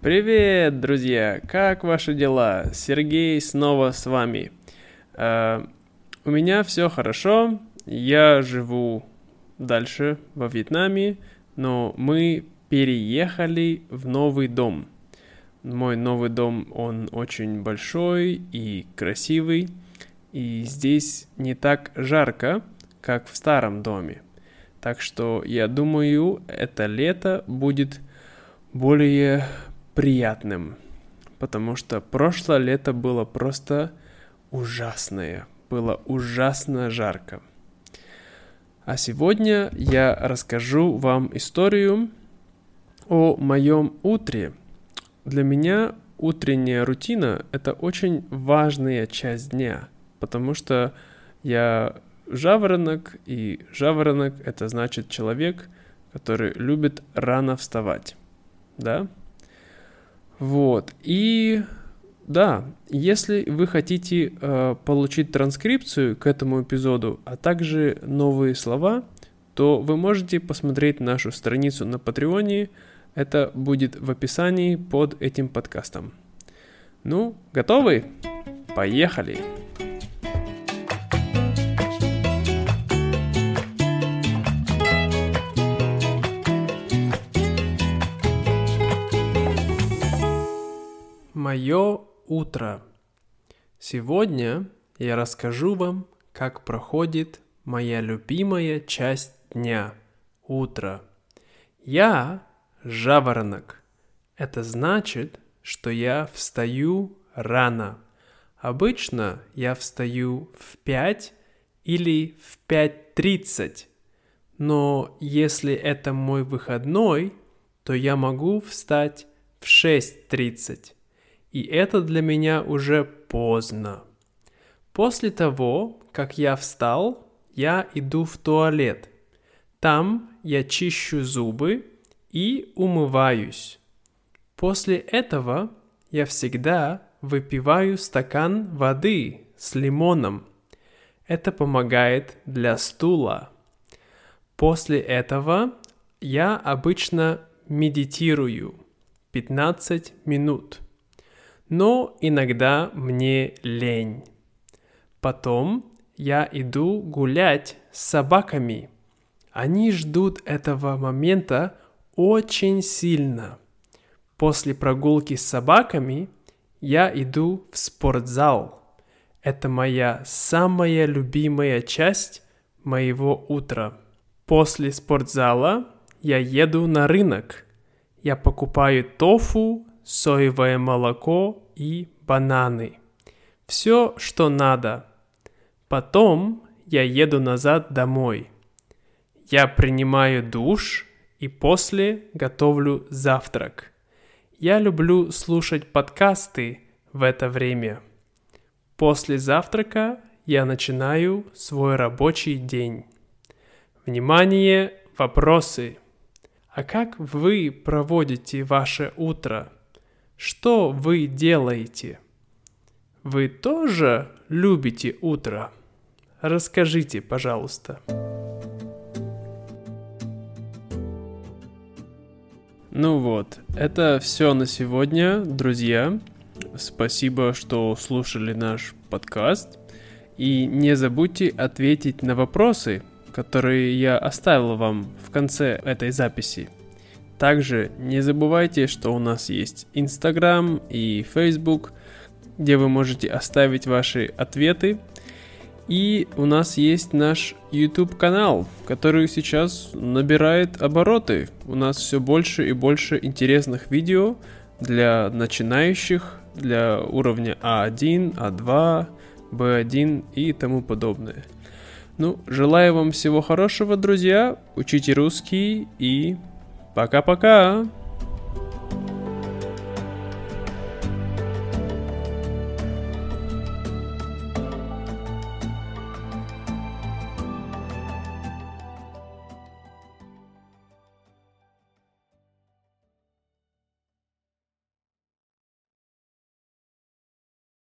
Привет, друзья! Как ваши дела? Сергей снова с вами. Uh, у меня все хорошо. Я живу дальше во Вьетнаме, но мы переехали в новый дом. Мой новый дом, он очень большой и красивый, и здесь не так жарко, как в старом доме. Так что я думаю, это лето будет более приятным, потому что прошлое лето было просто ужасное, было ужасно жарко. А сегодня я расскажу вам историю о моем утре. Для меня утренняя рутина – это очень важная часть дня, потому что я жаворонок, и жаворонок – это значит человек, который любит рано вставать, да? Вот. И да, если вы хотите э, получить транскрипцию к этому эпизоду, а также новые слова, то вы можете посмотреть нашу страницу на Патреоне. Это будет в описании под этим подкастом. Ну, готовы? Поехали! Мое утро. Сегодня я расскажу вам, как проходит моя любимая часть дня – утро. Я жаворонок. Это значит, что я встаю рано. Обычно я встаю в 5 или в 5.30. Но если это мой выходной, то я могу встать в 6.30 и это для меня уже поздно. После того, как я встал, я иду в туалет. Там я чищу зубы и умываюсь. После этого я всегда выпиваю стакан воды с лимоном. Это помогает для стула. После этого я обычно медитирую 15 минут но иногда мне лень. Потом я иду гулять с собаками. Они ждут этого момента очень сильно. После прогулки с собаками я иду в спортзал. Это моя самая любимая часть моего утра. После спортзала я еду на рынок. Я покупаю тофу, соевое молоко и бананы. Все, что надо. Потом я еду назад домой. Я принимаю душ и после готовлю завтрак. Я люблю слушать подкасты в это время. После завтрака я начинаю свой рабочий день. Внимание, вопросы. А как вы проводите ваше утро? Что вы делаете? Вы тоже любите утро? Расскажите, пожалуйста. Ну вот, это все на сегодня, друзья. Спасибо, что слушали наш подкаст. И не забудьте ответить на вопросы, которые я оставил вам в конце этой записи. Также не забывайте, что у нас есть Instagram и Facebook, где вы можете оставить ваши ответы. И у нас есть наш YouTube канал, который сейчас набирает обороты. У нас все больше и больше интересных видео для начинающих, для уровня А1, А2, B1 и тому подобное. Ну, желаю вам всего хорошего, друзья. Учите русский и Пока-пока!